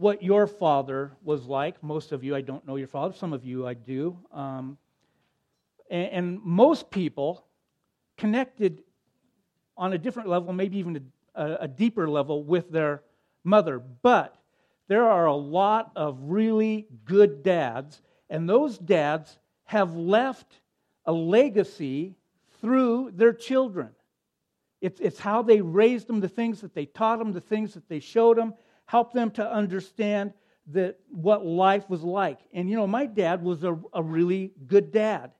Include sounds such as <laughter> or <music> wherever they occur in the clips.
what your father was like. Most of you, I don't know your father. Some of you, I do. Um, and, and, most people connected on a different level, maybe even a, a deeper level, with their mother. But there are a lot of really good dads, and those dads have left a legacy through their children. It's, it's how they raised them, the things that they taught them, the things that they showed them, help them to understand that what life was like. And you know, my dad was a, a really good dad.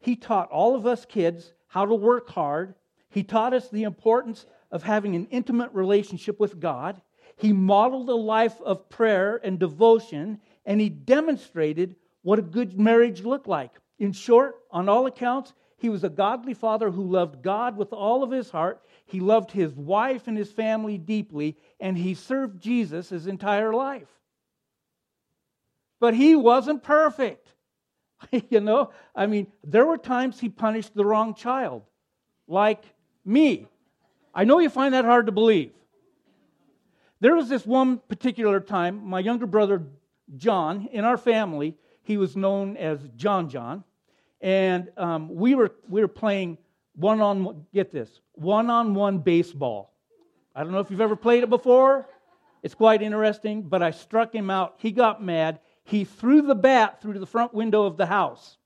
He taught all of us kids how to work hard. He taught us the importance of having an intimate relationship with God. He modeled a life of prayer and devotion, and he demonstrated what a good marriage looked like. In short, on all accounts, he was a godly father who loved God with all of his heart. He loved his wife and his family deeply, and he served Jesus his entire life. But he wasn't perfect. <laughs> you know, I mean, there were times he punished the wrong child, like me. I know you find that hard to believe. There was this one particular time, my younger brother John, in our family, he was known as John John and um, we were we were playing one on get this one on one baseball. I don't know if you've ever played it before. It's quite interesting, but I struck him out. He got mad. He threw the bat through the front window of the house.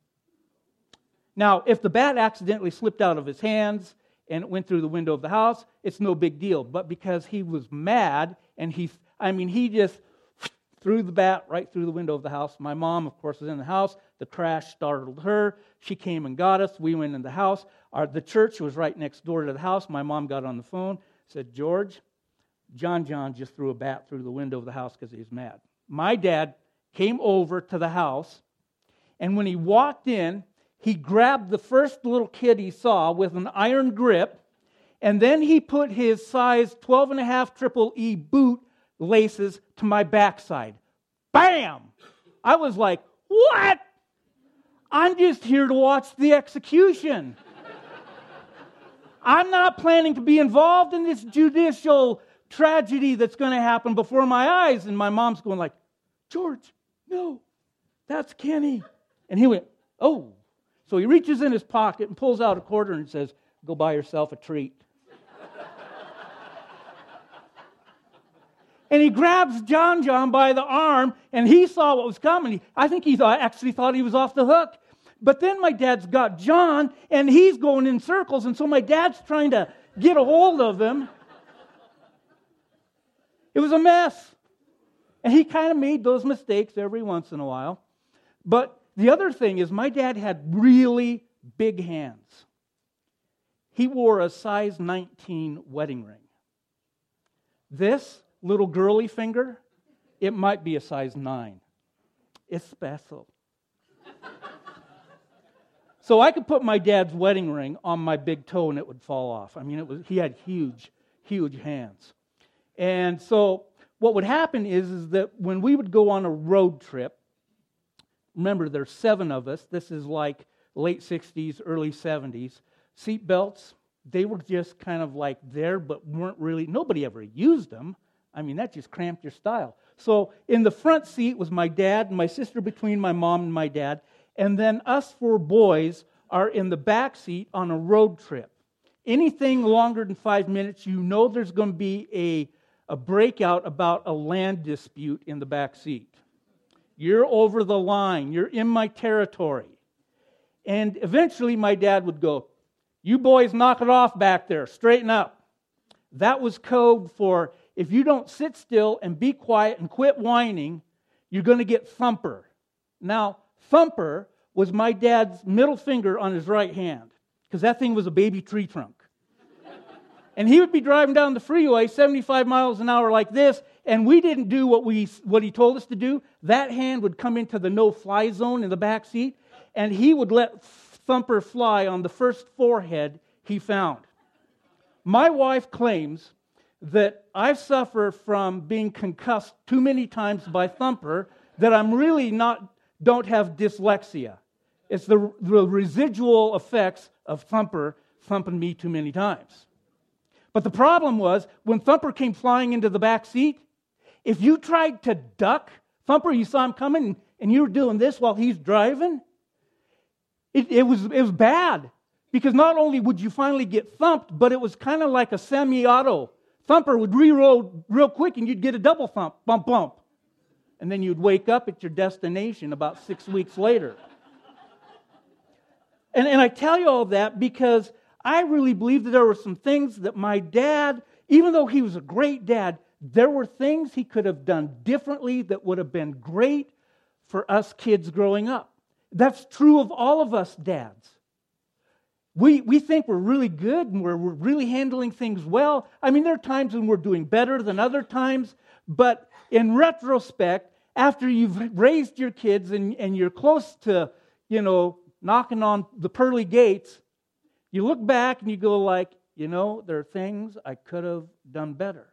Now, if the bat accidentally slipped out of his hands and it went through the window of the house, it's no big deal. But because he was mad and he, I mean, he just threw the bat right through the window of the house. My mom, of course, was in the house. The crash startled her. She came and got us. We went in the house. Our, the church was right next door to the house. My mom got on the phone, said, George, John John just threw a bat through the window of the house because he's mad. My dad came over to the house, and when he walked in, he grabbed the first little kid he saw with an iron grip, and then he put his size 12 and a half triple E boot laces to my backside. Bam! I was like, what? I'm just here to watch the execution. I'm not planning to be involved in this judicial tragedy that's going to happen before my eyes. And my mom's going like, George, no, that's Kenny. And he went, oh. So he reaches in his pocket and pulls out a quarter and says, go buy yourself a treat. And he grabs John John by the arm, and he saw what was coming. I think he thought, actually thought he was off the hook. But then my dad's got John, and he's going in circles, and so my dad's trying to get a hold of him. It was a mess. And he kind of made those mistakes every once in a while. But the other thing is, my dad had really big hands. He wore a size 19 wedding ring. This little girly finger, it might be a size 9. It's special. so I could put my dad's wedding ring on my big toe and it would fall off. I mean, it was, he had huge, huge hands. And so what would happen is, is that when we would go on a road trip, remember there's seven of us, this is like late 60s, early 70s, seat belts, they were just kind of like there, but weren't really, nobody ever used them. I mean, that just cramped your style. So in the front seat was my dad and my sister between my mom and my dad. And then us four boys are in the back seat on a road trip. Anything longer than five minutes, you know there's going to be a, a breakout about a land dispute in the back seat. You're over the line, you're in my territory. And eventually my dad would go, You boys knock it off back there, straighten up. That was code for if you don't sit still and be quiet and quit whining, you're going to get thumper. Now, thumper was my dad's middle finger on his right hand because that thing was a baby tree trunk. <laughs> and he would be driving down the freeway 75 miles an hour like this, and we didn't do what, we, what he told us to do. That hand would come into the no fly zone in the back seat, and he would let Thumper fly on the first forehead he found. My wife claims that I suffer from being concussed too many times by Thumper that I'm really not, don't have dyslexia. It's the, the residual effects of Thumper thumping me too many times. But the problem was when Thumper came flying into the back seat, If you tried to duck Thumper, you saw him coming and you were doing this while he's driving, it, it, was, it was bad. Because not only would you finally get thumped, but it was kind of like a semi auto. Thumper would reroll real quick and you'd get a double thump, bump, bump. And then you'd wake up at your destination about six weeks later. and, and I tell you all that because I really believe that there were some things that my dad, even though he was a great dad, there were things he could have done differently that would have been great for us kids growing up. That's true of all of us dads. We, we think we're really good and we're, we're really handling things well. I mean, there are times when we're doing better than other times, but in retrospect, after you've raised your kids and, and you're close to, you know, knocking on the pearly gates, you look back and you go like, you know, there are things I could have done better.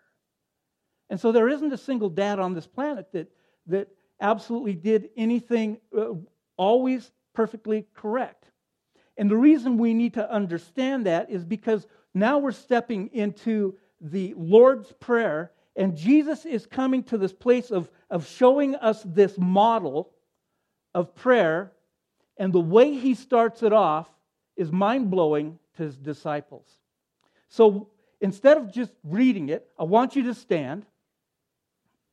And so there isn't a single dad on this planet that, that absolutely did anything uh, always perfectly correct. And the reason we need to understand that is because now we're stepping into the Lord's Prayer, and Jesus is coming to this place of, of showing us this model of prayer. And the way he starts it off is mind blowing to his disciples. So instead of just reading it, I want you to stand.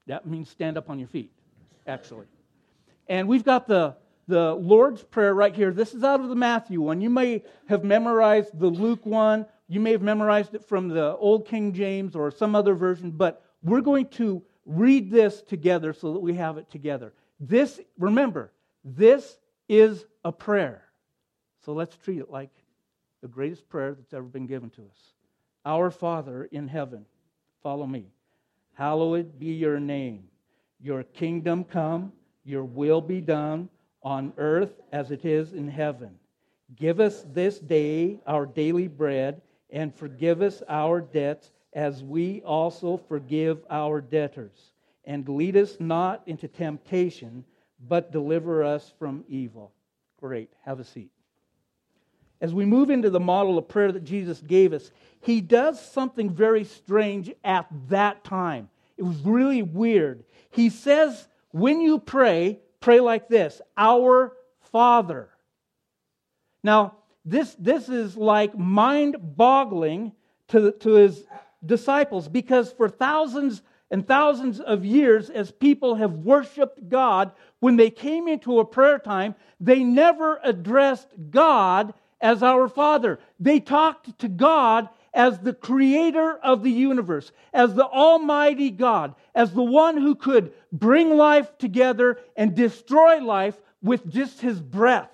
That means stand up on your feet, actually. And we've got the the Lord's Prayer right here. This is out of the Matthew one. You may have memorized the Luke one. You may have memorized it from the Old King James or some other version, but we're going to read this together so that we have it together. This, remember, this is a prayer. So let's treat it like the greatest prayer that's ever been given to us. Our Father in heaven, follow me. Hallowed be your name. Your kingdom come, your will be done on earth as it is in heaven. Give us this day our daily bread, and forgive us our debts as we also forgive our debtors. And lead us not into temptation, but deliver us from evil. Great. Have a seat. As we move into the model of prayer that Jesus gave us, he does something very strange at that time. It was really weird. He says, when you pray, pray like this Our Father. Now, this, this is like mind boggling to, to his disciples because for thousands and thousands of years, as people have worshiped God, when they came into a prayer time, they never addressed God as our Father. They talked to God as the creator of the universe, as the Almighty God, as the one who could bring life together and destroy life with just his breath.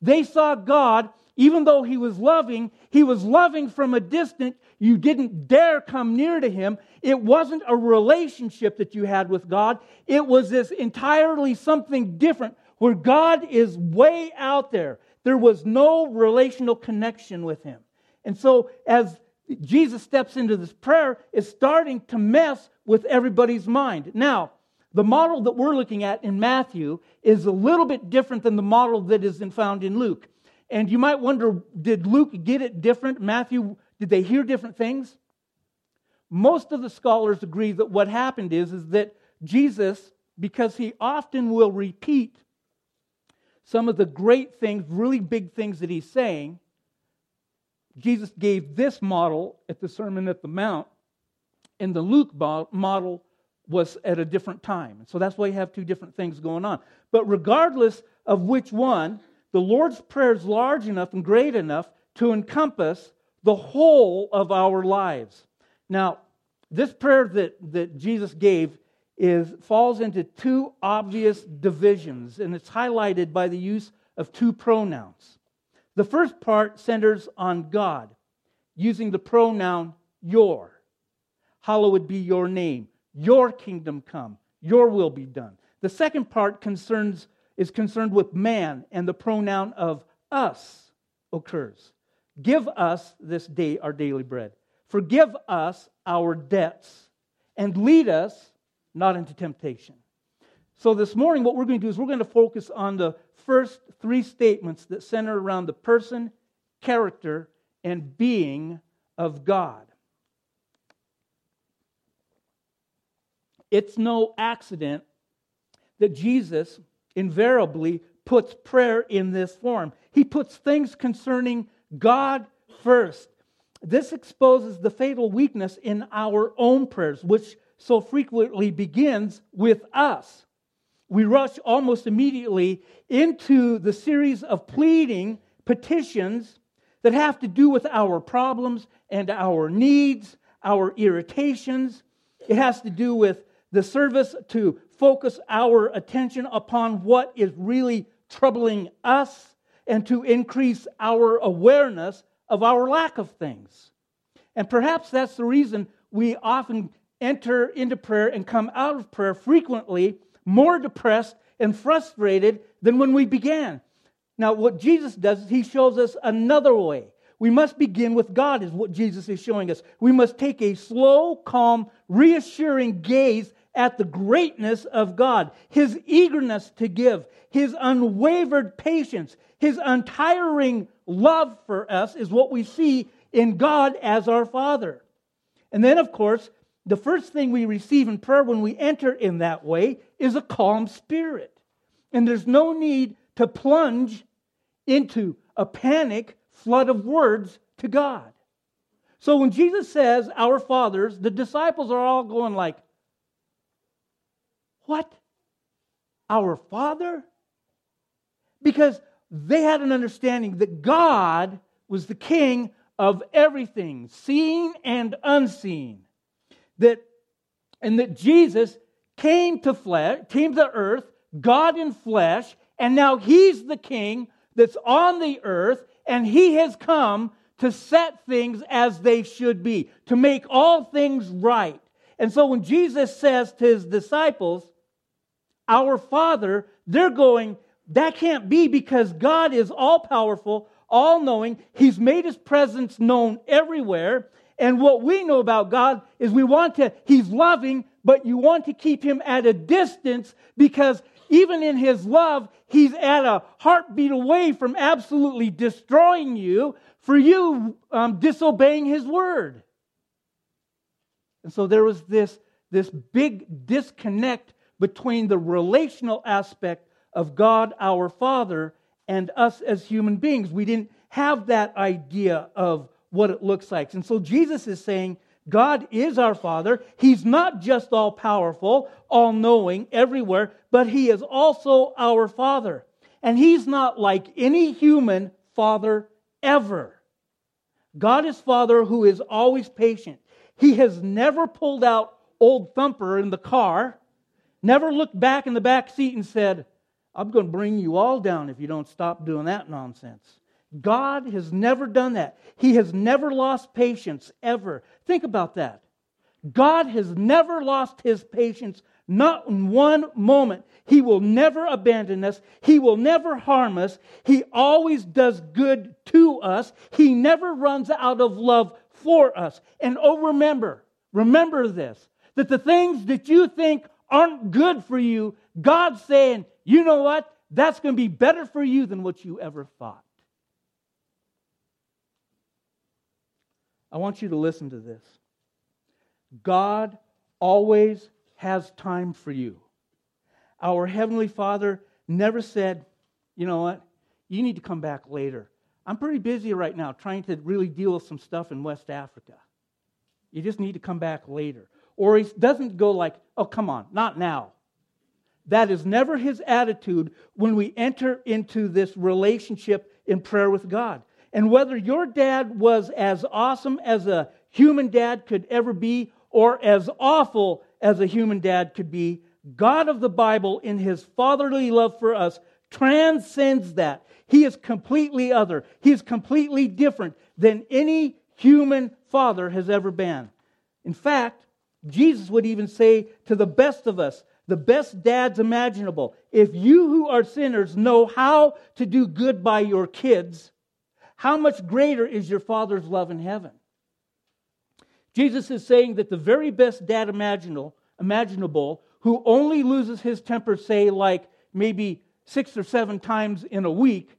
They saw God, even though he was loving, he was loving from a distance. You didn't dare come near to him. It wasn't a relationship that you had with God, it was this entirely something different where God is way out there. There was no relational connection with him. And so, as Jesus steps into this prayer is starting to mess with everybody's mind. Now, the model that we're looking at in Matthew is a little bit different than the model that is found in Luke. And you might wonder did Luke get it different? Matthew, did they hear different things? Most of the scholars agree that what happened is, is that Jesus, because he often will repeat some of the great things, really big things that he's saying, Jesus gave this model at the Sermon at the Mount, and the Luke model was at a different time. So that's why you have two different things going on. But regardless of which one, the Lord's Prayer is large enough and great enough to encompass the whole of our lives. Now, this prayer that, that Jesus gave is, falls into two obvious divisions, and it's highlighted by the use of two pronouns. The first part centers on God, using the pronoun your. Hallowed be your name. Your kingdom come. Your will be done. The second part concerns, is concerned with man, and the pronoun of us occurs. Give us this day our daily bread. Forgive us our debts, and lead us not into temptation. So, this morning, what we're going to do is we're going to focus on the first three statements that center around the person, character, and being of God. It's no accident that Jesus invariably puts prayer in this form. He puts things concerning God first. This exposes the fatal weakness in our own prayers, which so frequently begins with us. We rush almost immediately into the series of pleading petitions that have to do with our problems and our needs, our irritations. It has to do with the service to focus our attention upon what is really troubling us and to increase our awareness of our lack of things. And perhaps that's the reason we often enter into prayer and come out of prayer frequently more depressed and frustrated than when we began. Now, what Jesus does is he shows us another way. We must begin with God, is what Jesus is showing us. We must take a slow, calm, reassuring gaze at the greatness of God, his eagerness to give, his unwavered patience, his untiring love for us is what we see in God as our Father. And then, of course, the first thing we receive in prayer when we enter in that way is a calm spirit. And there's no need to plunge into a panic flood of words to God. So when Jesus says, Our fathers, the disciples are all going like, what? Our Father? Because they had an understanding that God was the king of everything, seen and unseen. That and that Jesus came to flesh, came to earth, God in flesh, and now he's the king that's on the earth, and he has come to set things as they should be, to make all things right. And so when Jesus says to his disciples, our Father, they're going, that can't be because God is all powerful, all knowing. He's made his presence known everywhere. And what we know about God is we want to, he's loving, but you want to keep him at a distance because even in his love, he's at a heartbeat away from absolutely destroying you for you um, disobeying his word. And so there was this, this big disconnect between the relational aspect of God our Father and us as human beings. We didn't have that idea of what it looks like. And so Jesus is saying, God is our Father. He's not just all powerful, all knowing, everywhere, but He is also our Father. And He's not like any human father ever. God is Father who is always patient. He has never pulled out old Thumper in the car Never looked back in the back seat and said, I'm going to bring you all down if you don't stop doing that nonsense. God has never done that. He has never lost patience, ever. Think about that. God has never lost his patience, not in one moment. He will never abandon us. He will never harm us. He always does good to us. He never runs out of love for us. And oh, remember, remember this that the things that you think aren't good for you, God's saying, you know what? That's going to be better for you than what you ever thought. I want you to listen to this. God always has time for you. Our Heavenly Father never said, you know what? You need to come back later. I'm pretty busy right now trying to really deal with some stuff in West Africa. You just need to come back later. Or he doesn't go like, oh, come on, not now. That is never his attitude when we enter into this relationship in prayer with God. And whether your dad was as awesome as a human dad could ever be, or as awful as a human dad could be, God of the Bible, in his fatherly love for us, transcends that. He is completely other. He is completely different than any human father has ever been. In fact, Jesus would even say to the best of us, the best dads imaginable, if you who are sinners know how to do good by your kids, how much greater is your Father's love in heaven? Jesus is saying that the very best dad imaginable, imaginable who only loses his temper, say, like maybe six or seven times in a week,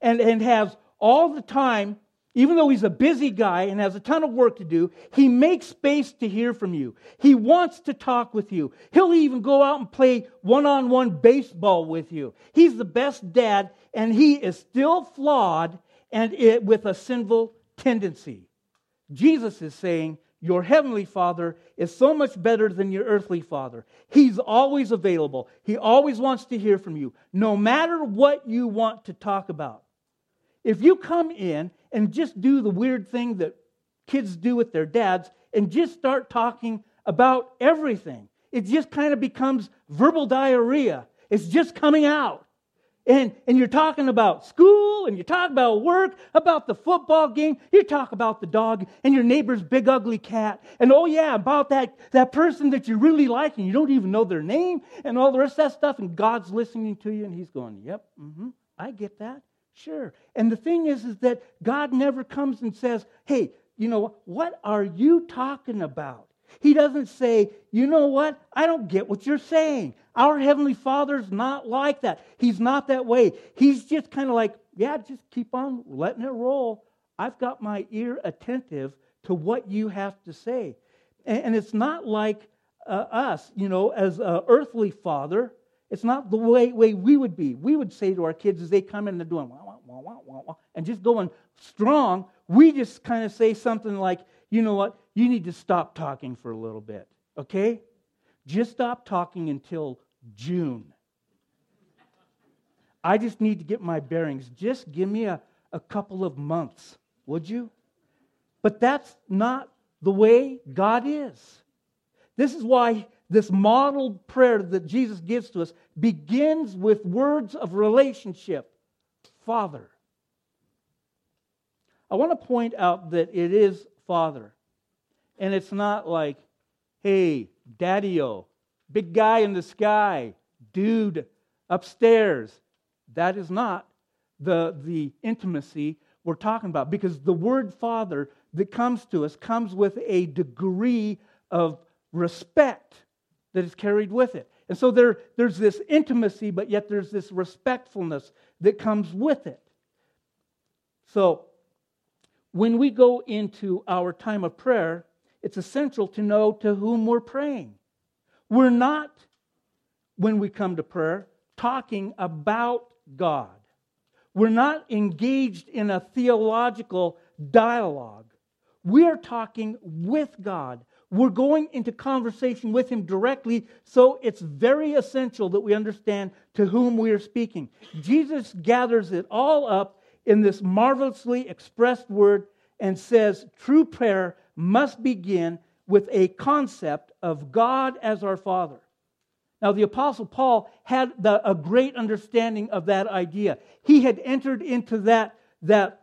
and, and has all the time even though he's a busy guy and has a ton of work to do, he makes space to hear from you. He wants to talk with you. He'll even go out and play one on one baseball with you. He's the best dad, and he is still flawed and it, with a sinful tendency. Jesus is saying, Your heavenly Father is so much better than your earthly Father. He's always available, He always wants to hear from you, no matter what you want to talk about. If you come in and just do the weird thing that kids do with their dads and just start talking about everything, it just kind of becomes verbal diarrhea. It's just coming out. And, and you're talking about school and you talk about work, about the football game, you talk about the dog and your neighbor's big ugly cat, and oh yeah, about that, that person that you really like and you don't even know their name and all the rest of that stuff, and God's listening to you and he's going, Yep, mm-hmm, I get that. Sure. And the thing is, is that God never comes and says, Hey, you know, what are you talking about? He doesn't say, you know what? I don't get what you're saying. Our Heavenly Father's not like that. He's not that way. He's just kind of like, yeah, just keep on letting it roll. I've got my ear attentive to what you have to say. And, it's not like uh, us, you know, as an earthly father. It's not the way, way we would be. We would say to our kids as they come in, and they're doing wah, wah, wah, wah, wah, and just going strong. We just kind of say something like, you know what? You need to stop talking for a little bit, okay? Just stop talking until June. I just need to get my bearings. Just give me a, a couple of months, would you? But that's not the way God is. This is why this modeled prayer that Jesus gives to us begins with words of relationship Father. I want to point out that it is Father. And it's not like, hey, daddy big guy in the sky, dude upstairs. That is not the, the intimacy we're talking about because the word father that comes to us comes with a degree of respect that is carried with it. And so there, there's this intimacy, but yet there's this respectfulness that comes with it. So when we go into our time of prayer, it's essential to know to whom we're praying. We're not, when we come to prayer, talking about God. We're not engaged in a theological dialogue. We are talking with God. We're going into conversation with Him directly, so it's very essential that we understand to whom we are speaking. Jesus gathers it all up in this marvelously expressed word and says true prayer must begin with a concept of God as our Father. Now, the Apostle Paul had the, a great understanding of that idea. He had entered into that, that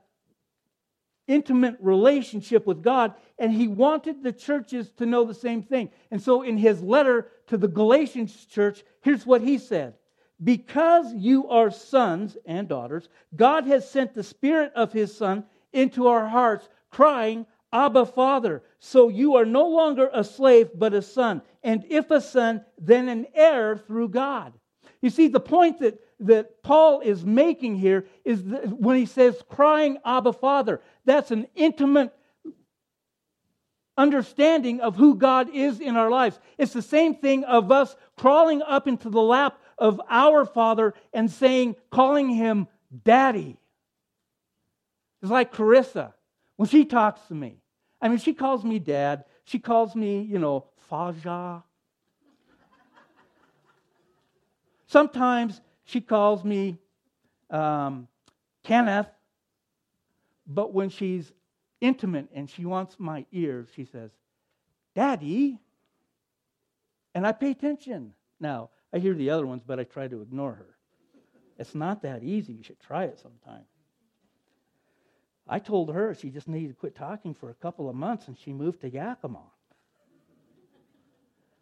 intimate relationship with God, and he wanted the churches to know the same thing. And so, in his letter to the Galatians church, here's what he said Because you are sons and daughters, God has sent the Spirit of his Son into our hearts, crying, Abba, Father. So you are no longer a slave, but a son. And if a son, then an heir through God. You see, the point that, that Paul is making here is when he says crying, Abba, Father, that's an intimate understanding of who God is in our lives. It's the same thing of us crawling up into the lap of our Father and saying, calling him Daddy. It's like Carissa when she talks to me. I mean, she calls me dad. She calls me, you know, Faja. Sometimes she calls me um, Kenneth, but when she's intimate and she wants my ears, she says, Daddy. And I pay attention. Now, I hear the other ones, but I try to ignore her. It's not that easy. You should try it sometime. I told her she just needed to quit talking for a couple of months and she moved to Yakima.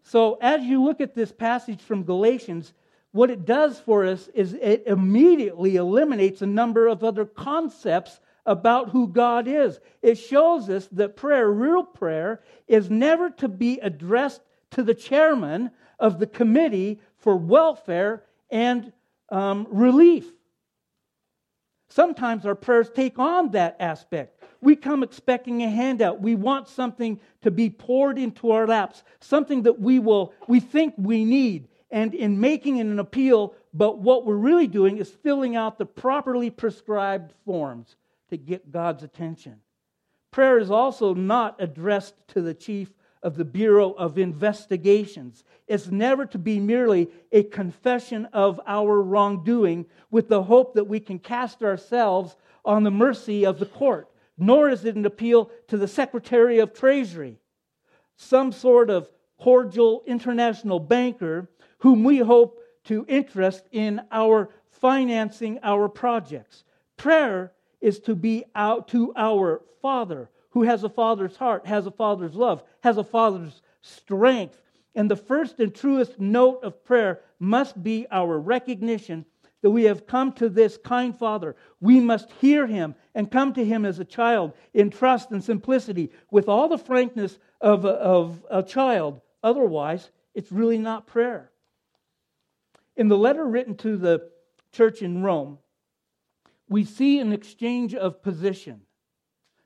So, as you look at this passage from Galatians, what it does for us is it immediately eliminates a number of other concepts about who God is. It shows us that prayer, real prayer, is never to be addressed to the chairman of the committee for welfare and um, relief. Sometimes our prayers take on that aspect. We come expecting a handout. We want something to be poured into our laps, something that we will we think we need. And in making an appeal, but what we're really doing is filling out the properly prescribed forms to get God's attention. Prayer is also not addressed to the chief of the Bureau of Investigations. It's never to be merely a confession of our wrongdoing with the hope that we can cast ourselves on the mercy of the court, nor is it an appeal to the Secretary of Treasury, some sort of cordial international banker whom we hope to interest in our financing our projects. Prayer is to be out to our Father who has a father's heart, has a father's love, has a father's strength. And the first and truest note of prayer must be our recognition that we have come to this kind Father. We must hear him and come to him as a child in trust and simplicity with all the frankness of a, of a child. Otherwise, it's really not prayer. In the letter written to the church in Rome, we see an exchange of position.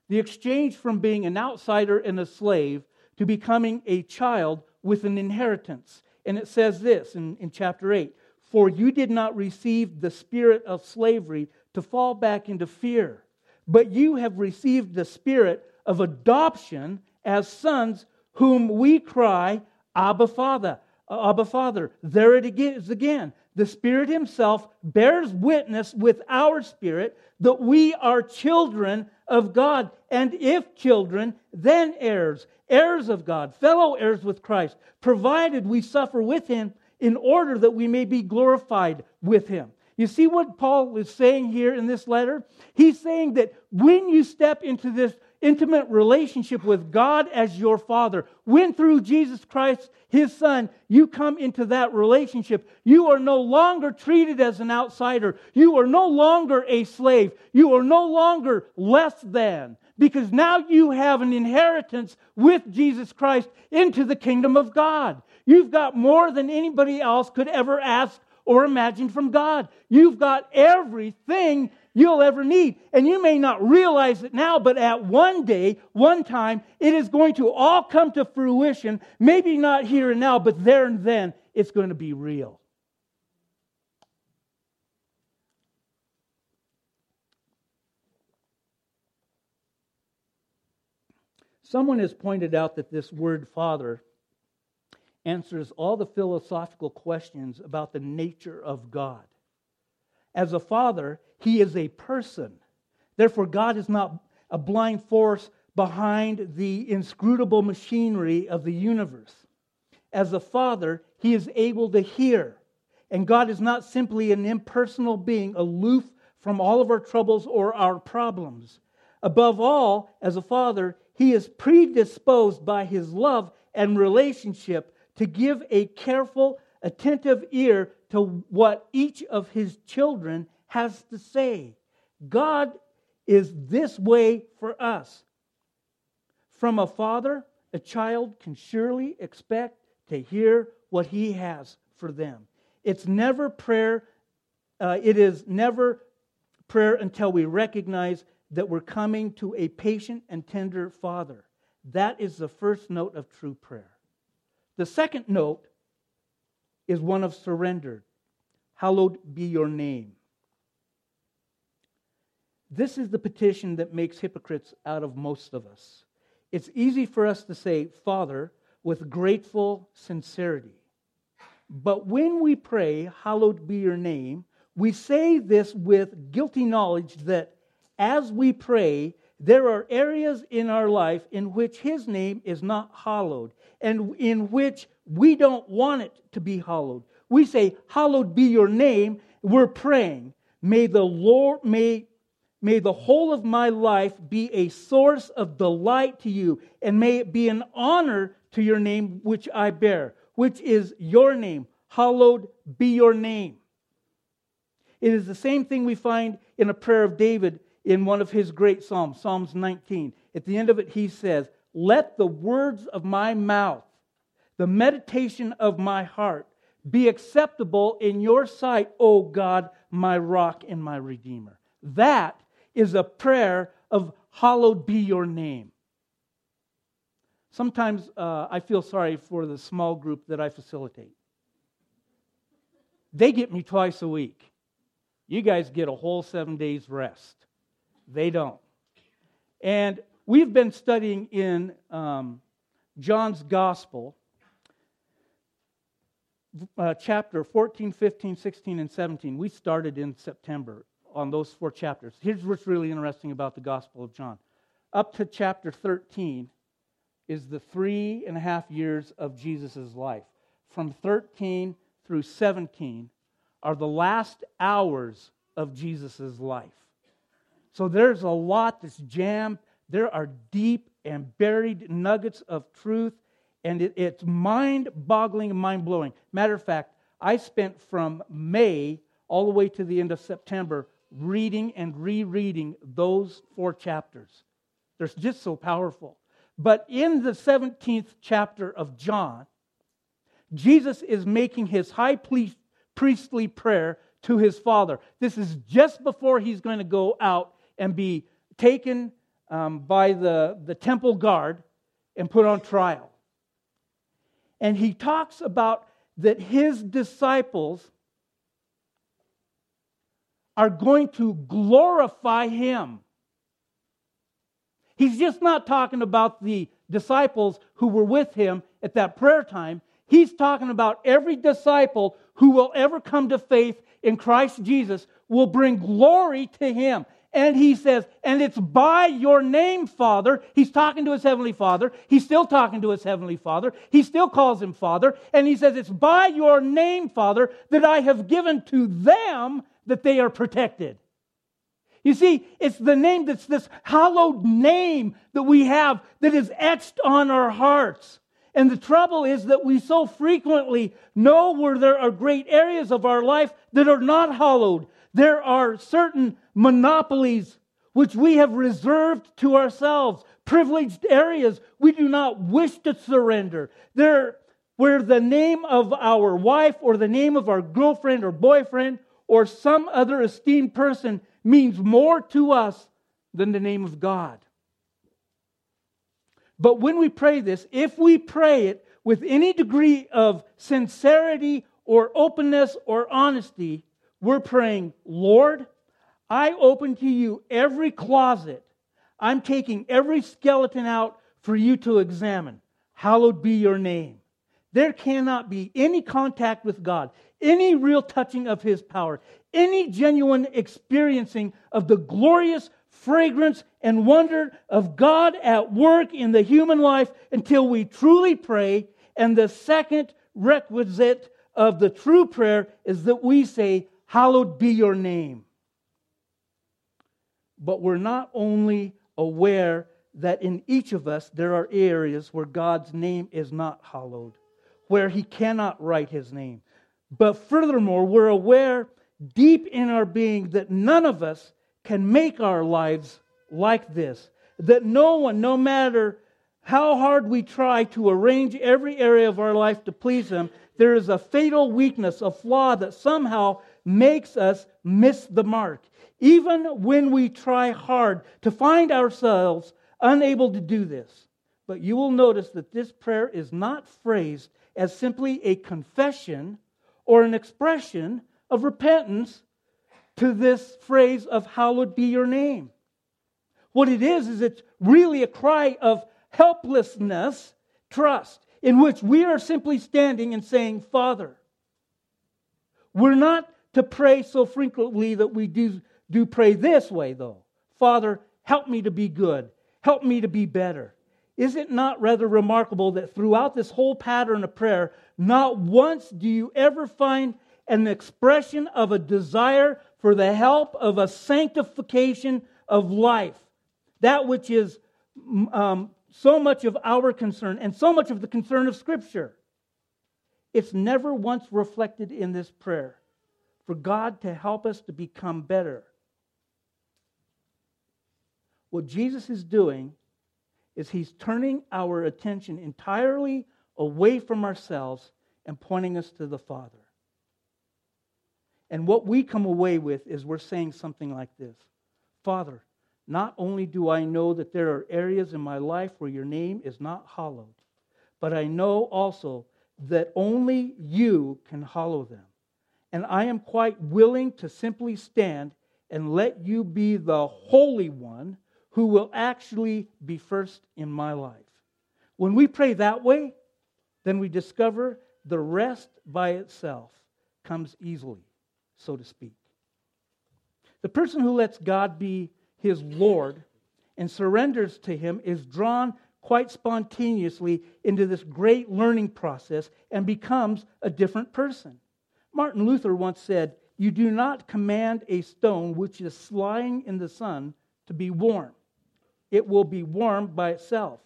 The exchange from being an outsider and a slave to becoming a child with an inheritance. And it says this in, in chapter 8 For you did not receive the spirit of slavery to fall back into fear, but you have received the spirit of adoption as sons, whom we cry, Abba, Father. Abba, Father. There it is again. The Spirit Himself bears witness with our spirit that we are children of God. And if children, then heirs, heirs of God, fellow heirs with Christ, provided we suffer with Him in order that we may be glorified with Him. You see what Paul is saying here in this letter? He's saying that when you step into this intimate relationship with God as your Father. When through Jesus Christ, His Son, you come into that relationship, you are no longer treated as an outsider. You are no longer a slave. You are no longer less than. Because now you have an inheritance with Jesus Christ into the kingdom of God. You've got more than anybody else could ever ask or imagine from God. You've got everything you'll ever need. And you may not realize it now, but at one day, one time, it is going to all come to fruition. Maybe not here and now, but there and then, it's going to be real. Someone has pointed out that this word father answers all the philosophical questions about the nature of God. As a father, he is a person. Therefore, God is not a blind force behind the inscrutable machinery of the universe. As a father, he is able to hear. And God is not simply an impersonal being aloof from all of our troubles or our problems. Above all, as a father, he is predisposed by his love and relationship to give a careful, attentive ear to what each of his children has to say. God is this way for us. From a father, a child can surely expect to hear what he has for them. It's never prayer, uh, it is never prayer until we recognize that we're coming to a patient and tender father. That is the first note of true prayer. The second note is one of surrender. Hallowed be your name. This is the petition that makes hypocrites out of most of us. It's easy for us to say, Father, with grateful sincerity. But when we pray, Hallowed be your name, we say this with guilty knowledge that as we pray, there are areas in our life in which His name is not hallowed and in which we don't want it to be hallowed. We say, Hallowed be your name. We're praying. May the Lord, may May the whole of my life be a source of delight to you, and may it be an honor to your name which I bear, which is your name. Hallowed be your name. It is the same thing we find in a prayer of David in one of his great Psalms, Psalms 19. At the end of it, he says, Let the words of my mouth, the meditation of my heart, be acceptable in your sight, O God, my rock and my redeemer. That is a prayer of Hallowed be your name. Sometimes uh, I feel sorry for the small group that I facilitate. They get me twice a week. You guys get a whole seven days rest. They don't. And we've been studying in um, John's Gospel, uh, chapter 14, 15, 16, and 17. We started in September on those four chapters. Here's what's really interesting about the Gospel of John. Up to chapter 13 is the three and a half years of Jesus' life. From 13 through 17 are the last hours of Jesus' life. So there's a lot that's jammed. There are deep and buried nuggets of truth, and it, it's mind boggling and mind blowing. Matter of fact, I spent from May all the way to the end of September reading and rereading those four chapters. They're just so powerful. But in the 17th chapter of John, Jesus is making his high priestly prayer to his Father. This is just before he's going to go out and be taken um, by the, the temple guard and put on trial. And he talks about that his disciples are going to glorify him. He's just not talking about the disciples who were with him at that prayer time. He's talking about every disciple who will ever come to faith in Christ Jesus will bring glory to him. And he says, and it's by your name, Father. He's talking to his heavenly Father. He's still talking to his heavenly Father. He still calls him Father. And he says, it's by your name, Father, that I have given to them that they are protected. You see, it's the name that's this hallowed name that we have that is etched on our hearts. And the trouble is that we so frequently know where there are great areas of our life that are not hallowed. There are certain monopolies which we have reserved to ourselves, privileged areas we do not wish to surrender. There, where the name of our wife or the name of our girlfriend or boyfriend or some other esteemed person means more to us than the name of God. But when we pray this, if we pray it with any degree of sincerity or openness or honesty, we're praying, Lord, I open to you every closet. I'm taking every skeleton out for you to examine. Hallowed be your name. There cannot be any contact with God, any real touching of His power, any genuine experiencing of the glorious fragrance and wonder of God at work in the human life until we truly pray. And the second requisite of the true prayer is that we say, Hallowed be your name. But we're not only aware that in each of us there are areas where God's name is not hallowed where he cannot write his name. But furthermore, we're aware deep in our being that none of us can make our lives like this. That no one, no matter how hard we try to arrange every area of our life to please Him, there is a fatal weakness, a flaw that somehow makes us miss the mark. Even when we try hard to find ourselves unable to do this. But you will notice that this prayer is not phrased as simply a confession or an expression of repentance to this phrase of hallowed be your name. What it is, is it's really a cry of helplessness, trust, in which we are simply standing and saying, Father. We're not to pray so frequently that we do, do pray this way, though. Father, help me to be good. Help me to be better. Is it not rather remarkable that throughout this whole pattern of prayer, not once do you ever find an expression of a desire for the help of a sanctification of life? That which is um, so much of our concern and so much of the concern of Scripture. It's never once reflected in this prayer for God to help us to become better. What Jesus is doing is he's turning our attention entirely away from ourselves and pointing us to the Father. And what we come away with is we're saying something like this Father, not only do I know that there are areas in my life where your name is not hallowed, but I know also that only you can hallow them. And I am quite willing to simply stand and let you be the Holy One who will actually be first in my life. When we pray that way, then we discover the rest by itself comes easily, so to speak. The person who lets God be his Lord and surrenders to him is drawn quite spontaneously into this great learning process and becomes a different person. Martin Luther once said, You do not command a stone which is lying in the sun to be warm, it will be warm by itself.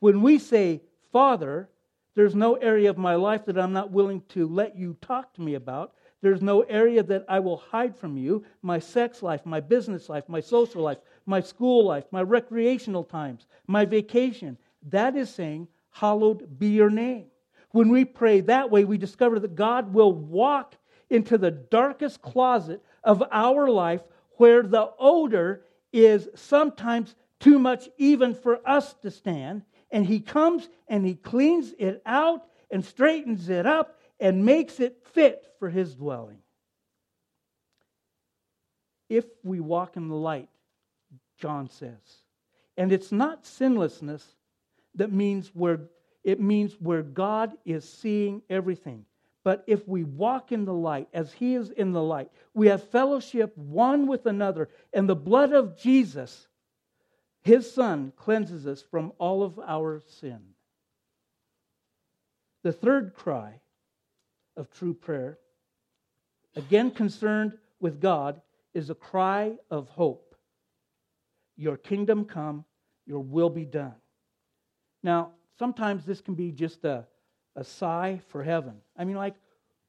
When we say, Father, there's no area of my life that I'm not willing to let you talk to me about there's no area that I will hide from you my sex life, my business life, my social life, my school life, my recreational times, my vacation. That is saying, Hallowed be your name. When we pray that way, we discover that God will walk into the darkest closet of our life where the odor is sometimes too much even for us to stand. And He comes and He cleans it out and straightens it up and makes it fit for his dwelling. If we walk in the light, John says. And it's not sinlessness that means where it means where God is seeing everything. But if we walk in the light as he is in the light, we have fellowship one with another, and the blood of Jesus, his son, cleanses us from all of our sin. The third cry of true prayer, again concerned with God, is a cry of hope. Your kingdom come, your will be done. Now, sometimes this can be just a, a sigh for heaven. I mean, like,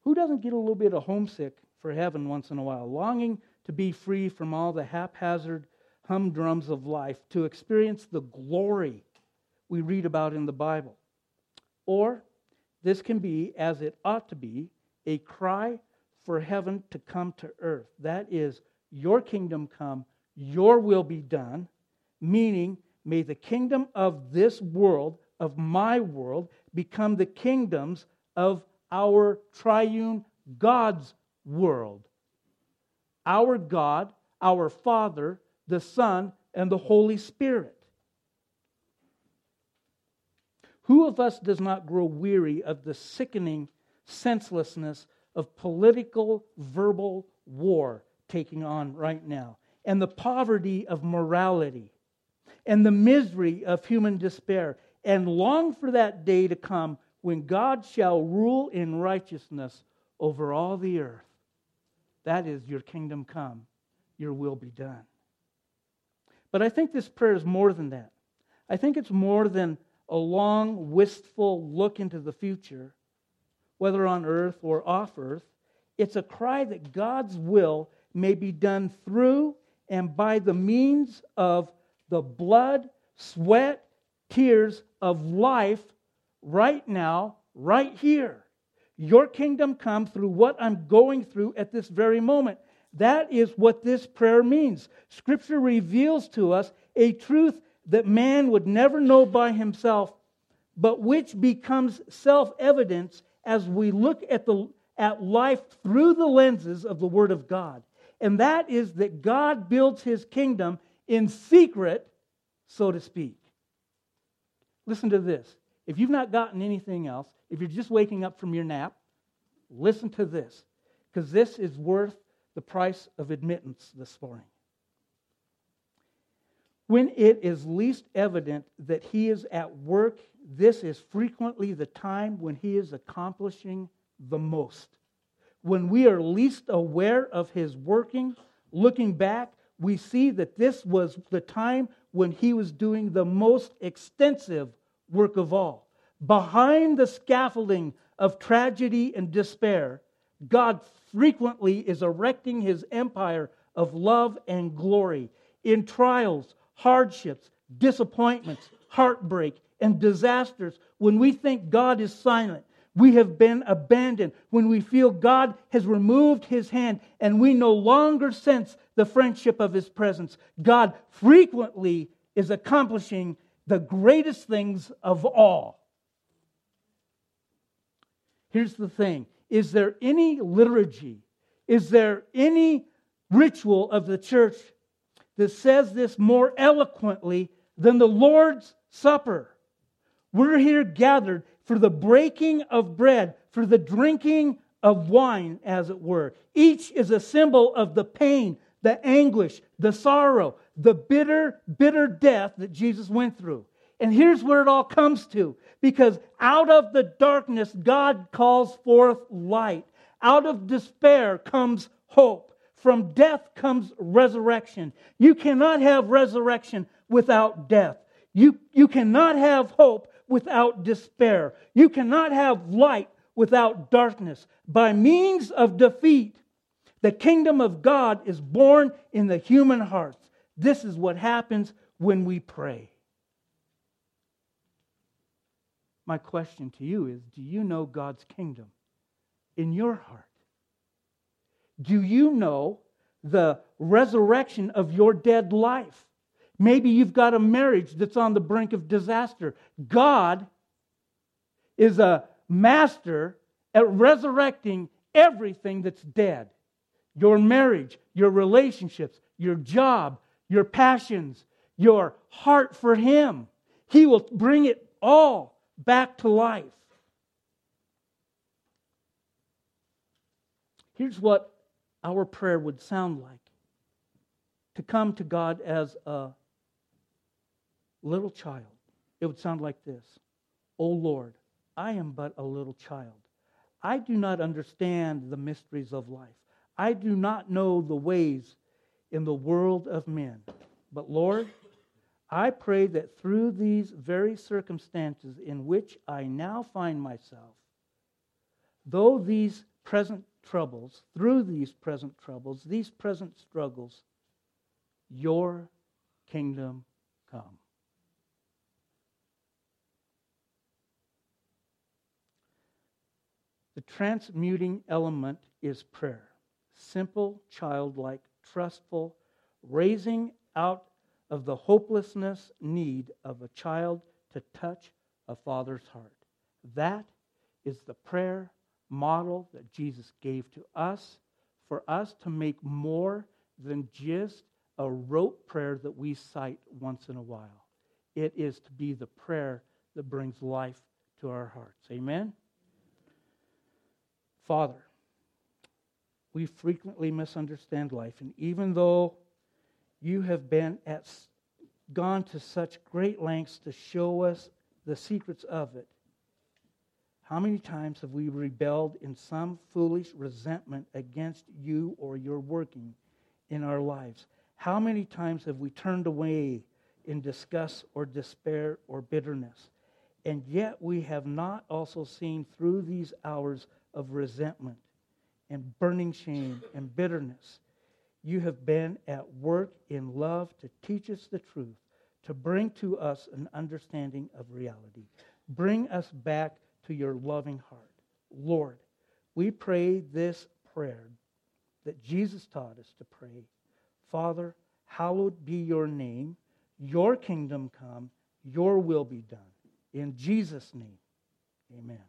who doesn't get a little bit of homesick for heaven once in a while, longing to be free from all the haphazard humdrums of life, to experience the glory we read about in the Bible? Or this can be, as it ought to be, a cry for heaven to come to earth. That is, your kingdom come, your will be done, meaning, may the kingdom of this world, of my world, become the kingdoms of our triune God's world. Our God, our Father, the Son, and the Holy Spirit. Who of us does not grow weary of the sickening senselessness of political verbal war taking on right now, and the poverty of morality, and the misery of human despair, and long for that day to come when God shall rule in righteousness over all the earth. That is, your kingdom come, your will be done. But I think this prayer is more than that. I think it's more than a long, wistful look into the future, whether on earth or off earth. It's a cry that God's will may be done through and by the means of the blood, sweat, tears of life right now, right here. Your kingdom come through what I'm going through at this very moment. That is what this prayer means. Scripture reveals to us a truth that man would never know by himself, but which becomes self evident as we look at, the, at life through the lenses of the Word of God. And that is that God builds his kingdom in secret, so to speak. Listen to this. If you've not gotten anything else, if you're just waking up from your nap, listen to this, because this is worth the price of admittance this morning when it is least evident that he is at work, this is frequently the time when he is accomplishing the most. When we are least aware of his working, looking back, we see that this was the time when he was doing the most extensive work of all. Behind the scaffolding of tragedy and despair, God frequently is erecting his empire of love and glory. In trials, hardships, disappointments, heartbreak, and disasters, when we think God is silent, we have been abandoned, when we feel God has removed his hand and we no longer sense the friendship of his presence, God frequently is accomplishing the greatest things of all. Here's the thing Is there any liturgy? Is there any ritual of the church that says this more eloquently than the Lord's Supper? We're here gathered for the breaking of bread, for the drinking of wine, as it were. Each is a symbol of the pain, the anguish, the sorrow, the bitter, bitter death that Jesus went through. And here's where it all comes to because out of the darkness, God calls forth light. Out of despair comes hope. From death comes resurrection. You cannot have resurrection without death. You, you cannot have hope without despair. You cannot have light without darkness. By means of defeat, the kingdom of God is born in the human hearts. This is what happens when we pray. My question to you is Do you know God's kingdom in your heart? Do you know the resurrection of your dead life? Maybe you've got a marriage that's on the brink of disaster. God is a master at resurrecting everything that's dead your marriage, your relationships, your job, your passions, your heart for Him. He will bring it all back to life. Here's what our prayer would sound like to come to God as a little child. It would sound like this O Lord, I am but a little child. I do not understand the mysteries of life. I do not know the ways in the world of men. But Lord, I pray that through these very circumstances in which I now find myself, though these present troubles, through these present troubles, these present struggles, your kingdom come. The transmuting element is prayer. Simple, childlike, trustful, raising out of the hopelessness need of a child to touch a father's heart. That is the prayer model that Jesus gave to us for us to make more than just a rote prayer that we cite once in a while. It is to be the prayer that brings life to our hearts. Amen? Father, we frequently misunderstand life, and even though you have been at, gone to such great lengths to show us the secrets of it. How many times have we rebelled in some foolish resentment against you or your working in our lives? How many times have we turned away in disgust or despair or bitterness? And yet we have not also seen through these hours of resentment and burning shame and bitterness you have been at work in love to teach us the truth, to bring to us an understanding of reality. Bring us back to your loving heart. Lord, we pray this prayer that Jesus taught us to pray. Father, hallowed be your name, your kingdom come, your will be done. In Jesus' name, amen.